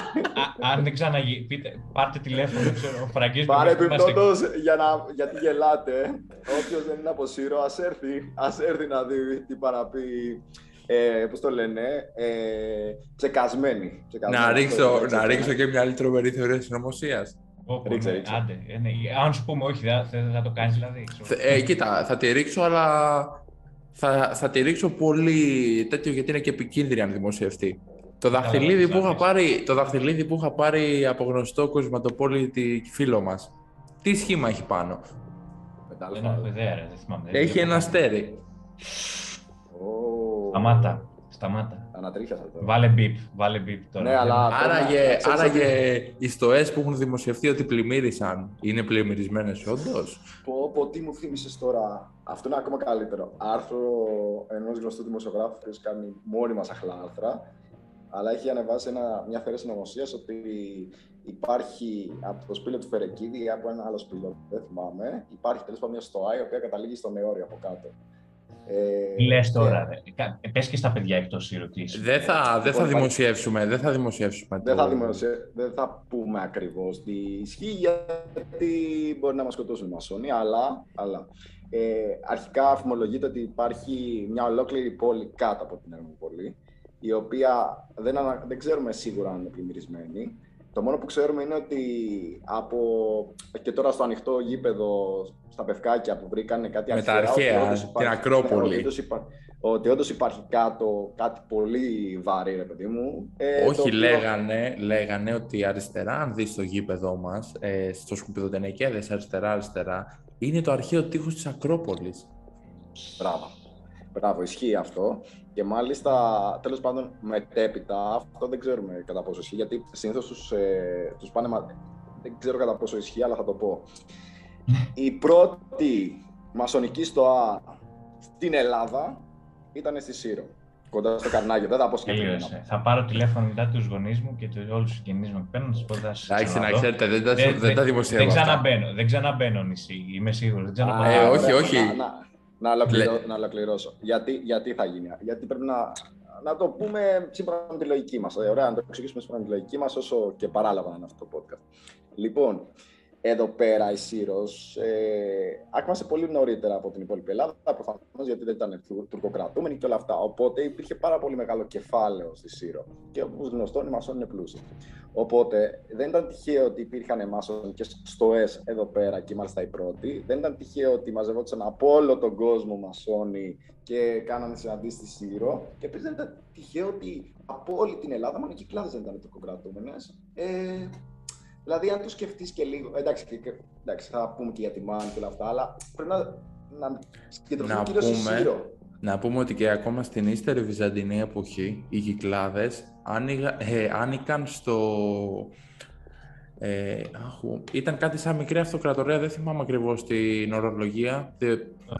α- αν δεν ξαναγεί, πείτε, πάρτε τηλέφωνο, ξέρω, ο Φραγκής μου είμαστε- Παρεμπιπτόντω, για να, γιατί γελάτε, όποιος δεν είναι από Σύρο, ας έρθει, ας έρθει να δει τι παραπεί. Ε, πώς το λένε, ε, ψεκασμένη. ψεκασμένη. Να Αυτό ρίξω, είναι, να ψεκασμένη. ρίξω και μια άλλη τρομερή θεωρία συνωμοσίας. Πω, πω, Ρίξε, ναι, ρίξε. Άντε, ε, ναι. Αν σου πούμε όχι, δεν θα, θα το κάνεις δηλαδή. ξέρω. Ε, κοίτα, θα τη ρίξω, αλλά θα, θα τη ρίξω πολύ τέτοιο γιατί είναι και επικίνδυνη αν δημοσιευτεί. Το δαχτυλίδι, θα που είχα πεις. πάρει, το δαχτυλίδι που είχα πάρει από γνωστό κοσματοπόλητη φίλο μας, τι σχήμα έχει πάνω; Πεντάλφα. Δεν έχω ιδέα, ρε, δεν θυμάμαι. δεν Έχει ξέρω. ένα αστέρι. Ω, Σταμάτα, σταμάτα. Ανατρίχιασα τώρα. Βάλε μπιπ, βάλε μπιπ τώρα. Ναι, αλλά- Άραγε, Ξέρεις ότι- άραγε οι στοές που έχουν δημοσιευτεί ότι πλημμύρισαν είναι πλημμυρισμένες όντως; Πω, πω, τι μου θύμισες τώρα. Αυτό είναι ακόμα καλύτερο. Άρθρο ενός γνωστού δημοσιογράφου που κάνει μόνιμα σαχλά άρθρα, αλλά έχει ανεβάσει ένα, μια θεωρία συνωμοσίας ότι υπάρχει από το σπήλαιο του Φερεκίδη ή από ένα άλλο σπήλαιο, δεν θυμάμαι, υπάρχει τέλος πάντων μια στοά η οποία καταλήγει στο νεόρι από κάτω. Ε, Τι λες και τώρα, ρε. Κα- ε, Πες και στα παιδιά εκτός ερωτήσεις. Δεν θα, δεν θα Λοιπόν, δημοσιεύσουμε, δεν θα δημοσιεύσουμε. Δεν το- θα, δημοσιε... δεν θα πούμε ακριβώς τι ισχύει, γιατί μπορεί να μας σκοτώσουν οι μασόνοι, αλλά, αλλά ε, αρχικά αφημολογείται ότι υπάρχει μια ολόκληρη πόλη κάτω από την Ερμοπολή, η οποία δεν, ανα... δεν ξέρουμε σίγουρα αν είναι πλημμυρισμένη. Το μόνο που ξέρουμε είναι ότι από και τώρα στο ανοιχτό γήπεδο στα Πευκάκια που βρήκανε κάτι Με τα αρχαία, ότι αρχαία, όντως την Ακρόπολη. ότι όντως υπά- ότι όντως υπάρχει κάτω κάτι πολύ βαρύ, ρε παιδί μου. ε, το Όχι, οποίο- λέγανε, λέγανε ότι αριστερά, αν δεις το γήπεδό μας, ε, στο σκουπιδοτενεκέδες αριστερά-αριστερά, είναι το αρχαίο τείχος της Ακρόπολης. Μπράβο. Μπράβο, ισχύει αυτό. Και μάλιστα, τέλος πάντων, μετέπειτα, αυτό δεν ξέρουμε κατά πόσο ισχύει, γιατί συνήθως τους, ε, τους πάνε, μα... δεν ξέρω κατά πόσο ισχύει, αλλά θα το πω. Η πρώτη μασονική στοά στην Ελλάδα ήταν στη Σύρο. Κοντά στο καρνάγιο, δεν θα πω συγκεκριμένα. Τελείωσε. Θα πάρω τηλέφωνο μετά τους γονείς μου και όλους τους κοινεί μου που παίρνουν να τους πω θα σας Εντάξει, να ξαναδώ. ξέρετε, δεν τα, Δεν- δεν τα Δεν δημοσιεύω. αυτά. ξαναμπαίνω, δεν ξαναμπαίνω νησί, είμαι σίγουρος. Δεν Α, ξαναμπαίνω. Ε, όχι, ωραία, όχι. Να, να, να, ολοκληρώ- να ολοκληρώσω. Γιατί, γιατί θα γίνει. Γιατί πρέπει να, να το πούμε σύμφωνα με τη λογική μας. Ωραία, να το εξηγήσουμε σύμφωνα με τη λογική μας, όσο και παράλαβα να είναι αυτό το podcast. Λοιπόν, εδώ πέρα η Σύρος ε, άκμασε πολύ νωρίτερα από την υπόλοιπη Ελλάδα, προφανώς γιατί δεν ήταν τουρ- τουρκοκρατούμενη και όλα αυτά. Οπότε υπήρχε πάρα πολύ μεγάλο κεφάλαιο στη Σύρο. Και όπως γνωστόν, οι Μασόνοι είναι πλούσιοι. Οπότε δεν ήταν τυχαίο ότι υπήρχαν μάσονοι και στοές εδώ πέρα και μάλιστα οι πρώτοι. Δεν ήταν τυχαίο ότι μαζευόντουσαν από όλο τον κόσμο μασόνοι και κάνανε συναντήσεις στη Σύρο. Και επίσης δεν ήταν τυχαίο ότι από όλη την Ελλάδα, μόνο οι κυκλάδες δεν ήταν τουρκοκρατούμενες. Ε, δηλαδή, αν το σκεφτείς και λίγο. Εντάξει, και- και- εντάξει, θα πούμε και για τη Μάν και όλα αυτά, αλλά πρέπει να, να συγκεντρωθούμε Να κυρίως στη πούμε- Σύρο. Να πούμε ότι και ακόμα στην ύστερη Βυζαντινή εποχή οι Κυκλάδες άνοιγα, ε, άνοικαν στο... Ε, αχου, ήταν κάτι σαν μικρή αυτοκρατορία, δεν θυμάμαι ακριβώς την ορολογία, δε-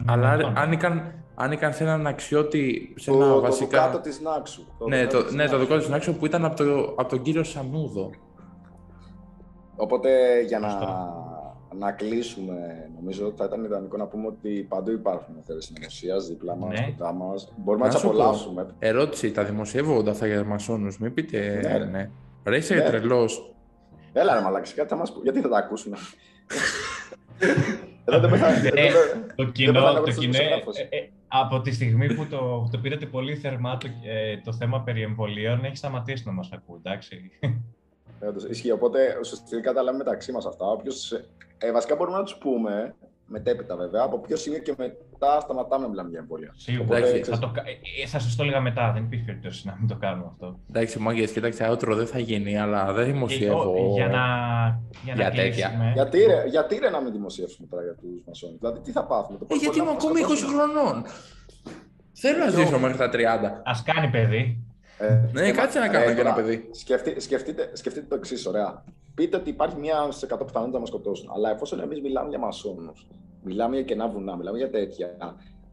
αλλά Λοιπόν, άνοικαν, άνοικαν σε έναν αξιότη, σε Το, ένα το βασικά... κάτω της Νάξου. ναι, Δουκάτο το, της ναι, το Νάξου. δικό του άξιο που ήταν από, το, από τον κύριο Σανούδο. Οπότε για να, Σωστό. να κλείσουμε, νομίζω ότι θα ήταν ιδανικό να πούμε ότι παντού υπάρχουν θέσει συνωμοσίας δίπλα μας, Ναι. κοντά μας. Μπορούμε να Να τις σου πω. απολαύσουμε. Ερώτηση, τα δημοσιεύονται αυτά για μασόνους, μην πείτε Ναι, ναι. ρε. Ρε είσαι Ναι. τρελός. Έλα, ρε Μαλάξη, κάτι θα μας πει. Γιατί θα τα ακούσουν; Εδώ δεν πεθα- Ε, εδώ δεν- Το δεν κοινό, πεθάνε το από τους κοινό δημοσιογράφους. ε, ε, από τη στιγμή που το, το πήρατε πολύ θερμά το, ε, το θέμα περί εμβολίων, έχει σταματήσει να μας ακούει, εντάξει. Όντως, Ισχύει. Οπότε ουσιαστικά τα λέμε μεταξύ μας αυτά. Όποιος, ε, βασικά μπορούμε να τους πούμε μετέπειτα βέβαια από ποιος σημείο και μετά σταματάμε να μιλάμε για εμβόλια. Σίγουρα. Οπότε, Εντάξει, ξέρεις, Θα, το, κα- ε, ε, θα σας το έλεγα μετά, δεν υπήρχε περίπτωση να μην το κάνουμε αυτό. Εντάξει, μάγκες, κοίταξε, outro δεν θα γίνει, αλλά δεν Και, δημοσιεύω. ο- για να, για να Για τέτοια. κλείσουμε. γιατί, ρε, γιατί ρε να μην δημοσιεύσουμε τώρα για τους μασόνου. Δηλαδή, τι θα πάθουμε. Το Ε, πώς γιατί μπορεί είμαι να ακόμη 20 σκοτώσουμε. χρονών. Θέλω να ζήσω μέχρι τα 30. Ας κάνει παιδί. Ε, Ναι, ε, κάτσε να ε, κάνω και τώρα, ένα παιδί. Σκεφτεί, σκεφτείτε, σκεφτείτε το εξής, ωραία. Πείτε ότι υπάρχει μία σε 100 πιθανότητα να μας σκοτώσουν. Αλλά εφόσον εμείς μιλάμε για μασόνους, μιλάμε για κενά βουνά, μιλάμε για τέτοια.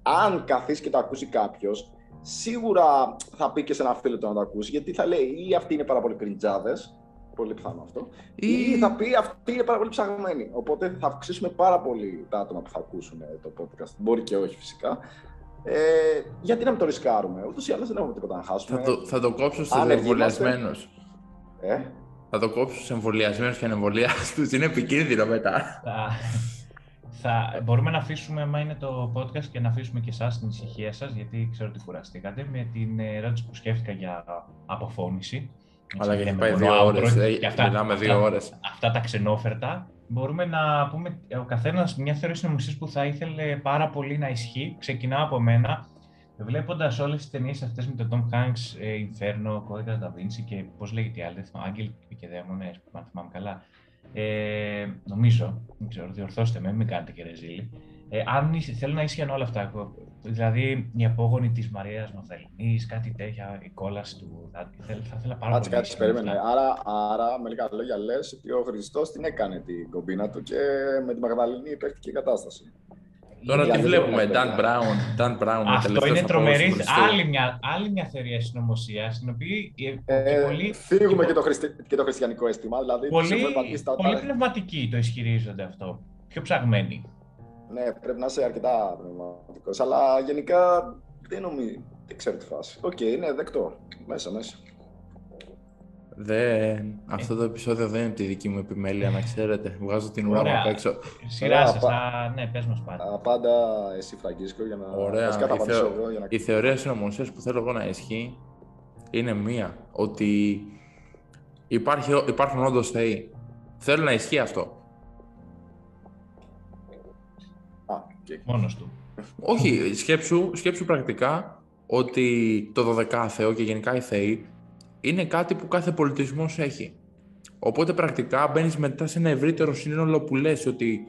Αν καθίσει και το ακούσει κάποιος, σίγουρα θα πει και σε ένα φίλο του να το ακούσει, γιατί θα λέει ή αυτοί είναι πάρα πολύ κριντζάδες, πολύ πιθανό αυτό, ή... Ή- θα πει αυτοί είναι πάρα πολύ ψαγμένοι. Οπότε θα αυξήσουμε πάρα πολύ τα άτομα που θα ακούσουν ε, το podcast. Μπορεί και όχι φυσικά. Ε, γιατί να μην το ρισκάρουμε, ούτως ή άλλως δεν έχουμε τίποτα να χάσουμε. Θα το, θα το κόψω στους Άνεργοι είμαστε. εμβολιασμένους. Ε, Θα το κόψω στους εμβολιασμένους και ανεμβολιάστους. Είναι επικίνδυνο μετά. Θα, θα, μπορούμε να αφήσουμε, άμα είναι το podcast, και να αφήσουμε και εσάς την ησυχία σας, γιατί ξέρω ότι κουραστήκατε, με την ερώτηση που σκέφτηκα για αποφώνηση. Αλλά Έτσι, και έχει λέμε πάει μόνο δύο outro ώρες. ε, και αυτά- Μιλάμε δύο αυτά- ώρες. Αυτά τα ξενόφερτα. Μπορούμε να πούμε ο καθένας μια θεωρία συνωμοσίας που θα ήθελε πάρα πολύ να ισχύει. Ξεκινάω από μένα. Βλέποντας όλες τις ταινίες αυτές με τον Tom Hanks, ε, Inferno, Κώδικα Da Vinci και πώς λέγεται η άλλη, δεν θυμάμαι, Άγγελ και Δαίμονε, αν θυμάμαι καλά. Ε, νομίζω, δεν ξέρω, διορθώστε με, μην κάνετε και ρεζίλη. Ε, αν ίσ- θέλω να ίσχυαν όλα αυτά, εγώ, δηλαδή η απόγονη της Μαρίας Μαγδαληνής, κάτι τέτοια, η κόλαση του. Θα, θα, θα ήθελα πάρα Κάτσε, πολύ. κάτσε, να ισχύουν περίμενε. αυτά. Άρα, άρα, με λίγα λόγια, λες ότι ο Χριστός την έκανε την κομπίνα του και με τη Μαγδαληνή παίχτηκε η κατάσταση. Τώρα Για τι δύο βλέπουμε, παιδιά. Dan Brown, Dan Brown, ο Αυτό τελευταίος είναι απόγονος τρομερή. του Χριστού. Άλλη μια, άλλη μια θεωρία συνωμοσίας, στην οποία ε, και Ε, πολύ, φύγουμε και και το, χριστι... και το χριστιανικό αίσθημα. Δηλαδή, τους πολύ, έχουμε πατήσει τα- πολύ πνευματικοί το ισχυρίζονται αυτό. Πιο ψαγμένοι. Ναι, πρέπει να είσαι αρκετά πνευματικός. Αλλά γενικά δεν νομίζω. Δεν ξέρω τη φάση. Οκ, είναι δεκτό. Μέσα, μέσα. Δεν... Αυτό το επεισόδιο δεν είναι από τη δική μου επιμέλεια, να ξέρετε. Βγάζω την ουρά μου Ωραία. απ' έξω. Σειρά Ωραία, σας, πα- θα- ναι, πες μας πάλι. Α, Πάντα εσύ, Φραγκίσκο, για να. Ωραία. Βασικά θα Η, απαντήσω θεω- εγώ για να. η θεωρία συνωμοσίας που θέλω εγώ να ισχύει είναι μία. Ότι υπάρχει, υπάρχουν όντως θεοί. Θέλω να ισχύει αυτό. Α, οκ. Μόνος του. Όχι, σκέψου, σκέψου πρακτικά ότι το 12θεο και γενικά οι θεοί είναι κάτι που κάθε πολιτισμός έχει. Οπότε πρακτικά μπαίνεις μετά σε ένα ευρύτερο σύνολο που λες ότι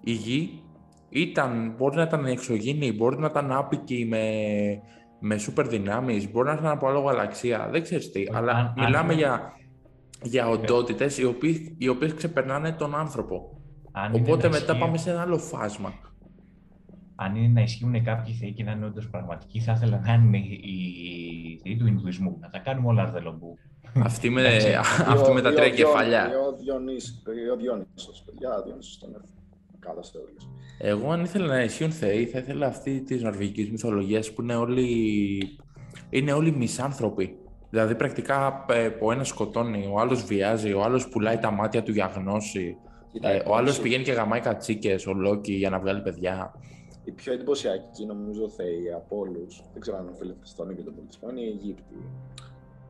η γη ήταν, μπορεί να ήταν εξωγήινη, μπορεί να ήταν άποικοι με, με σούπερ δυνάμεις, μπορεί να ήταν από άλλο γαλαξία, δεν ξέρεις τι. αλλά αν- αν- μιλάμε για, για οντότητες οι οποίες, οι οποίες ξεπερνάνε τον άνθρωπο. Αν είναι Οπότε να μετά ισχύει- πάμε σε ένα άλλο φάσμα. Αν είναι να ισχύουν κάποιοι θεοί και να είναι όντως πραγματικοί, θα ήθελα να είναι οι θεοί του Ινδουισμού. Να τα κάνουμε όλα αρδελομπού. Αυτή με, αυτή με τα τρία κεφαλιά. Ο Διόνυσος, παιδιά, Διόνυσος τον έρθει. Καλά όλες. Εγώ αν ήθελα να ισχύουν θεοί, θα ήθελα αυτή της νορβηγικής μυθολογίας που είναι όλοι, είναι όλοι μισάνθρωποι. Δηλαδή πρακτικά ε, ο ένας σκοτώνει, ο άλλος βιάζει, ο άλλος πουλάει τα μάτια του για γνώση. Ε, ο άλλος πηγαίνει και γαμάει κατσίκες, ο Λόκι, για να βγάλει παιδιά. Η πιο εντυπωσιακή νομίζω θεή από όλους, δεν ξέρω αν οφείλεται στον ίδιο τον πολιτισμό, είναι η Αιγύπτη.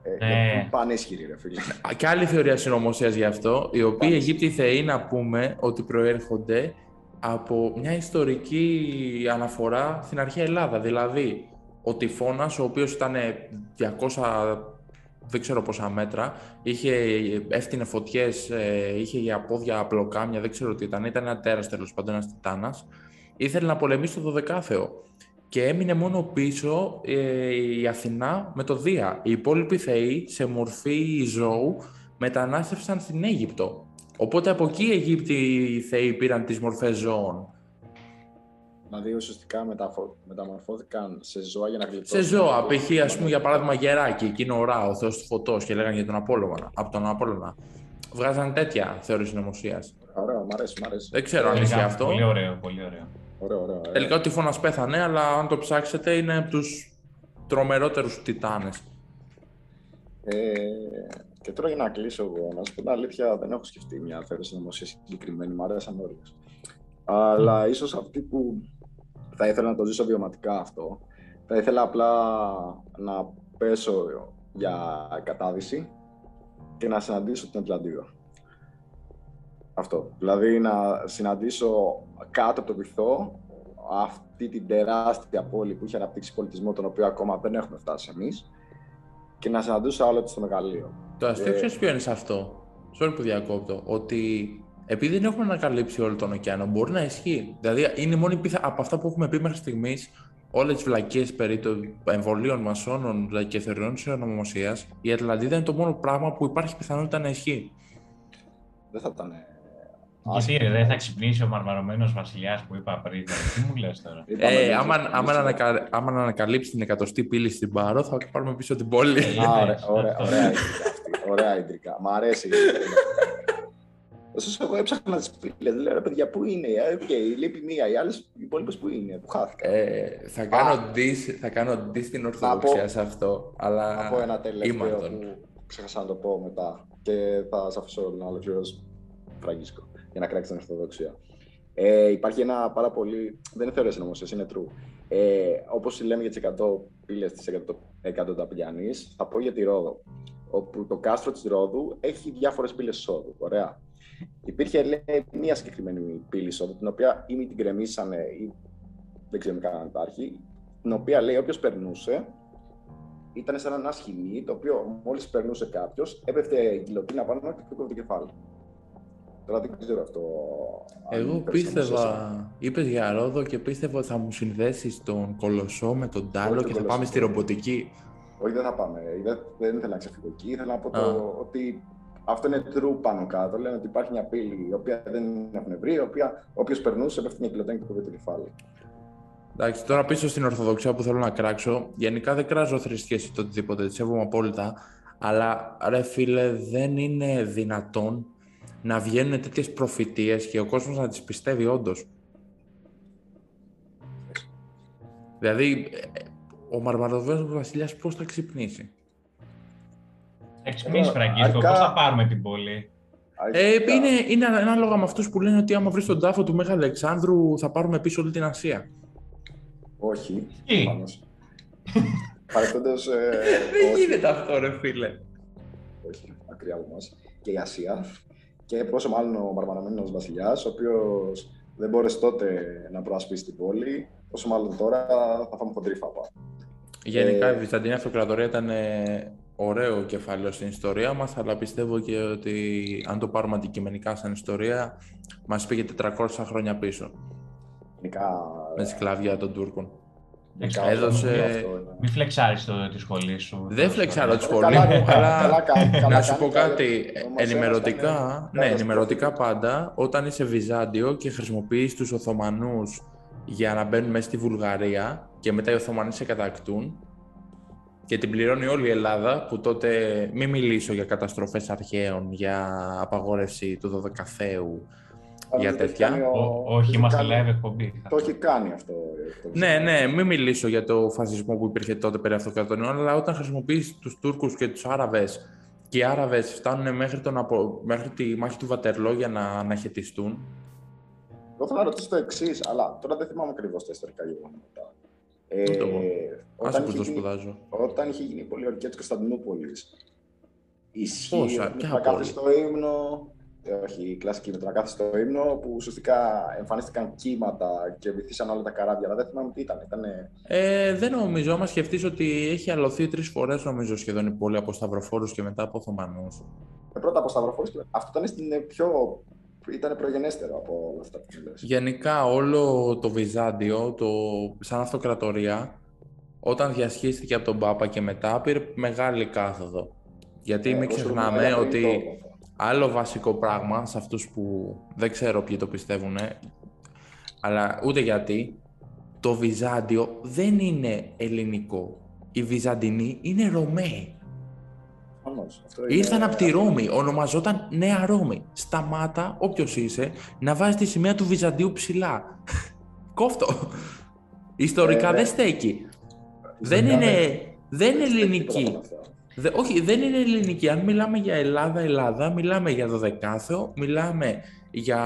Ε, ναι. Πανίσχυρη, ρε φίλε. Και άλλη θεωρία συνωμοσίας γι' αυτό, οι οποίοι Αιγύπτιοι θεοί να πούμε ότι προέρχονται από μια ιστορική αναφορά στην αρχαία Ελλάδα. Δηλαδή, ο τυφώνας, ο οποίος ήταν 200 δεν ξέρω πόσα μέτρα, είχε, έφτιανε φωτιές, ε, είχε για πόδια απλοκάμια, δεν ξέρω τι ήταν, ήταν ένα τέρας τέλος πάντων, ένας τιτάνας, ήθελε να πολεμήσει το 12 και έμεινε μόνο πίσω ε, η Αθηνά με το Δία. Οι υπόλοιποι θεοί σε μορφή ζώου μετανάστευσαν στην Αίγυπτο. Οπότε από εκεί οι Αιγύπτιοι οι θεοί πήραν τις μορφές ζώων. Δηλαδή ουσιαστικά μεταμορφώθηκαν σε ζώα για να γλιτώσουν. Σε ζώα, π.χ. ας πούμε για παράδειγμα γεράκι, εκείνο ο Ρα, ο θεός του φωτός και λέγανε για τον Απόλλωνα, από τον Απόλλωνα. Βγάζαν τέτοια θεωρίες συνωμοσίας. Ωραίο, μ' αρέσει, μ' αρέσει. Δεν ξέρω αν ισχύει αυτό. Πολύ ωραίο, πολύ ωραίο. Ωραίο, ωραίο, ωραίο. Τελικά ο τυφώνας πέθανε, αλλά αν το ψάξετε είναι από τους τρομερότερους τιτάνες. Ε, και τώρα για να κλείσω εγώ, να σου πω την αλήθεια, δεν έχω σκεφτεί μια θέση συνωμοσία συγκεκριμένη, μου αρέσαν όλες. Αλλά ίσως αυτή που θα ήθελα να το ζήσω βιωματικά αυτό, θα ήθελα απλά να πέσω για κατάδυση και να συναντήσω την Ατλαντίδα. Αυτό. Δηλαδή να συναντήσω κάτω από το βυθό αυτή την τεράστια πόλη που είχε αναπτύξει πολιτισμό τον οποίο ακόμα δεν έχουμε φτάσει εμείς και να συναντήσω άλλο στο μεγαλείο. Το αστείο ε... ποιο είναι σε αυτό; Sorry που διακόπτω. Ότι επειδή δεν έχουμε ανακαλύψει όλο τον ωκεανό, μπορεί να ισχύει; Δηλαδή, είναι μόνη πιθα... από αυτά που έχουμε πει μέχρι στιγμής, όλες τις βλακίες περί των εμβολίων μασόνων και θεωριών της ονομοσίας, η Ατλαντίδα είναι το μόνο πράγμα που υπάρχει πιθανότητα να ισχύει. Δεν θα ήταν γιατί δεν θα ξυπνήσει ο μαρμαρωμένος βασιλιάς που είπα πριν. Τι μου λες τώρα; Ε, άμα, άμα, ανακα, άμα ανακαλύψει την εκατοστή πύλη στην Πάρο, θα πάρουμε πίσω την πόλη. ωραία, ωραία, ωραία, ωραία ιδρικά. Μ' αρέσει. Ωστόσο, εγώ έψαχνα τις πύλες. Λέω, παιδιά, πού είναι. Okay, λείπει μία. Οι άλλες υπόλοιπες πού είναι, που χάθηκαν. Ε, θα, κάνω dis, θα κάνω dis στην Ορθοδοξία σε αυτό. Αλλά θα πω ένα τελευταίο που ξέχασα να το πω μετά. Και θα σας αφήσω να ολοκληρώσω. Φραγκίσκο για να κράξει την Ορθοδοξία. Ε, υπάρχει ένα πάρα πολύ. Δεν είναι θεωρία συνωμοσία, είναι true. Ε, Όπως λέμε για τις 100 πύλες τη 100 Ταπιανή, θα πω για τη Ρόδο. Όπου το κάστρο της Ρόδου έχει διάφορες πύλες εισόδου. Ωραία. Υπήρχε λέει, μία συγκεκριμένη πύλη εισόδου, την οποία ή την κρεμίσανε ή δεν ξέρουμε καν αν υπάρχει, την οποία λέει όποιος περνούσε ήταν σαν ένα σχοινί, το οποίο μόλις περνούσε κάποιος, έπεφτε η γυλοτίνα πάνω και του το κεφάλι. Τώρα δεν ξέρω αυτό. Εγώ πίστευα, είπες για Ρόδο και πίστευα ότι θα μου συνδέσεις τον Κολοσσό με τον Τάλο και θα πάμε στη ρομποτική. Όχι, δεν θα πάμε. Δεν, δεν ήθελα να ξεφύγω εκεί. Ήθελα να πω το, ότι αυτό είναι true πάνω κάτω. Λένε ότι υπάρχει μια πύλη η οποία δεν έχουν βρει, η οποία όποιος περνούσε πέφτει μια κιλοτένη και το κεφάλι. Εντάξει, τώρα πίσω στην Ορθοδοξία που θέλω να κράξω. Γενικά δεν κράζω θρησκείες ή το οτιδήποτε, τη σέβομαι απόλυτα. Αλλά ρε φίλε, δεν είναι δυνατόν να βγαίνουν τέτοιες προφητείες και ο κόσμος να τις πιστεύει όντως. Δηλαδή, ο Μαρμαροδός Βασιλιάς πώς θα ξυπνήσει; Θα ξυπνήσει, Φραγκίσκο, πώς θα πάρουμε την πόλη; Ε, είναι, είναι ανάλογα με αυτούς που λένε ότι άμα βρεις τον τάφο του Μέγα Αλεξάνδρου θα πάρουμε πίσω όλη την Ασία. Όχι. Παρεπτόντως... Ε, Δεν γίνεται αυτό, ρε φίλε. Όχι, μακριά από μας. Και η Ασία και πόσο μάλλον ο μαρμαραμένος βασιλιάς, ο οποίος δεν μπόρεσε τότε να προασπίσει την πόλη, πόσο μάλλον τώρα θα φάμε χοντρή φάπα. Γενικά ε... η Βυζαντινή Αυτοκρατορία ήταν ε, ωραίο κεφάλαιο στην ιστορία μας, αλλά πιστεύω και ότι αν το πάρουμε αντικειμενικά σαν ιστορία, μας πήγε 400 χρόνια πίσω. Γενικά... Με τη σκλαβιά των Τούρκων. Έδωσε... Μην φλεξάρεις το, τη σχολή σου. Δεν φλεξάρω τη σχολή μου, αλλά να σου πω κάτι. Ενημερωτικά, ναι, ενημερωτικά πάντα, όταν είσαι Βυζάντιο και χρησιμοποιείς τους Οθωμανούς για να μπαίνουν μέσα στη Βουλγαρία και μετά οι Οθωμανοί σε κατακτούν και την πληρώνει όλη η Ελλάδα που τότε μην μιλήσω για καταστροφές αρχαίων, για απαγόρευση του Δωδεκαθέου, για τέτοια. όχι, είμαστε live εκπομπή. Το έχει κάνει αυτό. ναι, ναι, μην μιλήσω για το φασισμό που υπήρχε τότε περί αυτοκρατορών, αλλά όταν χρησιμοποιείς τους Τούρκους και τους Άραβες και οι Άραβες φτάνουν μέχρι, τον απο... μέχρι τη μάχη του Βατερλό για να αναχαιτιστούν. Εγώ θέλω να ρωτήσω το εξής, αλλά τώρα δεν θυμάμαι ακριβώς τα ιστορικά γεγονότα. Ε, όταν, είχε γίνει, όταν είχε γίνει η πολιορκία της Κωνσταντινούπολης, ισχύει ότι θα κάθε στο ύμνο ε, όχι, η κλασική με στο ύμνο που ουσιαστικά εμφανίστηκαν κύματα και βυθίσαν όλα τα καράβια. Αλλά δεν θυμάμαι τι ήταν. Ήτανε... Ε, δεν νομίζω. Άμα σκεφτείς ότι έχει αλωθεί τρεις φορές, νομίζω σχεδόν η πόλη από Σταυροφόρους και μετά από Οθωμανού. Ε, πρώτα από Σταυροφόρους και Αυτό ήταν στην πιο. Ήταν προγενέστερο από όλα αυτά που λες. Γενικά όλο το Βυζάντιο, το, σαν αυτοκρατορία, όταν διασχίστηκε από τον Πάπα και μετά, πήρε μεγάλη κάθοδο. Γιατί ε, μην ξεχνάμε ότι Άλλο βασικό πράγμα σε αυτούς που δεν ξέρω ποιοι το πιστεύουν, αλλά ούτε γιατί, το Βυζάντιο δεν είναι ελληνικό. Οι Βυζαντινοί είναι Ρωμαίοι. Ήρθαν από τη Ρώμη, ονομαζόταν Νέα Ρώμη. Σταμάτα, όποιος είσαι, να βάζεις τη σημαία του Βυζαντίου ψηλά. Κόφτο. Ιστορικά ε, δεν στέκει. Δεν είναι, δεν είναι ελληνική. Δε, όχι, δεν είναι ελληνική. Αν μιλάμε για Ελλάδα-Ελλάδα, μιλάμε για δωδεκάθεο, μιλάμε για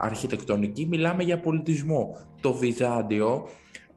αρχιτεκτονική, μιλάμε για πολιτισμό. Το Βυζάντιο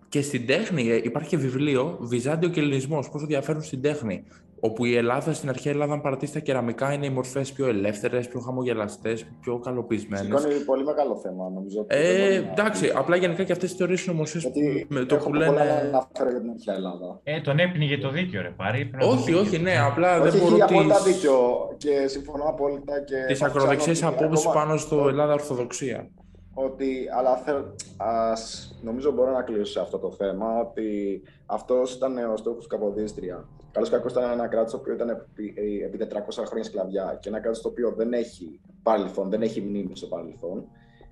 και στην τέχνη ε, υπάρχει και βιβλίο Βυζάντιο και Ελληνισμό. Πώ διαφέρουν στην τέχνη όπου η Ελλάδα στην αρχαία Ελλάδα, αν παρατήσει τα κεραμικά, είναι οι μορφές πιο ελεύθερες, πιο χαμογελαστές, πιο καλοπισμένες. Σηκώνει πολύ μεγάλο θέμα, νομίζω. Ε, εντάξει, απλά γενικά και αυτές τις θεωρίε συνωμοσίε με το που λένε. Πολλά να αναφέρω για την αρχαία Ελλάδα. Ε, τον έπινε το δίκιο, ρε πάρει. Όχι, όχι, ναι, απλά όχι, δεν μπορώ. Έχει απόλυτα δίκιο και συμφωνώ απόλυτα. Τις ακροδεξιέ απόψεις πάνω στο Ελλάδα Ορθοδοξία. Ότι, αλλά θέλ, ας, νομίζω μπορώ να κλείσω σε αυτό το θέμα, ότι αυτός ήταν ο στόχος του Καποδίστρια Καλώς κακό ήταν ένα κράτος το οποίο ήταν επί, επί 400 χρόνια σκλαβιά και ένα κράτος το οποίο δεν έχει παρελθόν, δεν έχει μνήμη στο παρελθόν.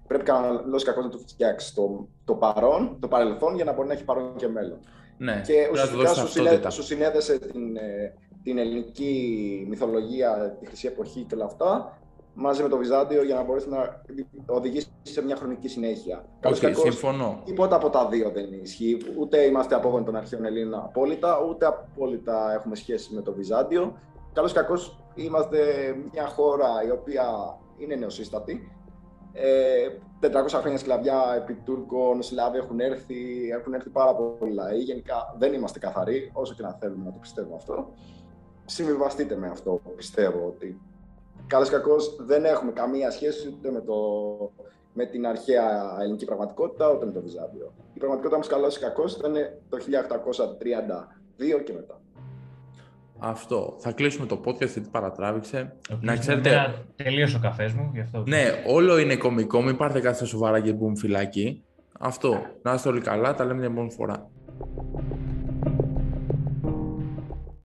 Πρέπει καλό κακό να του φτιάξει το, το παρόν, το παρελθόν για να μπορεί να έχει παρόν και μέλλον. Ναι, και ουσιαστικά σου, συνέ, σου συνέδεσε την, ε, την ελληνική μυθολογία, τη χρυσή εποχή και όλα αυτά μαζί με το Βυζάντιο για να μπορέσει να οδηγήσει σε μια χρονική συνέχεια. okay, συμφωνώ. Τίποτα από τα δύο δεν ισχύει. Ούτε είμαστε απόγονοι των αρχαίων Ελλήνων απόλυτα, ούτε απόλυτα έχουμε σχέση με το Βυζάντιο. Καλώς ή κακώς είμαστε μια χώρα η οποία είναι νεοσύστατη. Ε, 400 χρόνια σκλαβιά επί Τούρκων, Σλάβοι έχουν έρθει, έχουν έρθει πάρα πολλοί λαοί. Γενικά δεν είμαστε καθαροί, όσο και να θέλουμε να το πιστεύουμε αυτό. Συμβιβαστείτε με αυτό, πιστεύω ότι Καλώ κακός δεν έχουμε καμία σχέση ούτε με, το, με την αρχαία ελληνική πραγματικότητα, ούτε με το Βυζάντιο. Η πραγματικότητα μα, καλός ή κακός, ήταν το 1832 και μετά. Αυτό. Θα κλείσουμε το podcast γιατί παρατράβηξε. να ξέρετε. Τελείωσε ο καφές μου. Γι αυτό... Ναι, όλο είναι κωμικό. Μην πάρετε κάθε σοβαρά και μπούμε φυλάκι. Αυτό. Να είστε όλοι καλά. Τα λέμε την επόμενη φορά.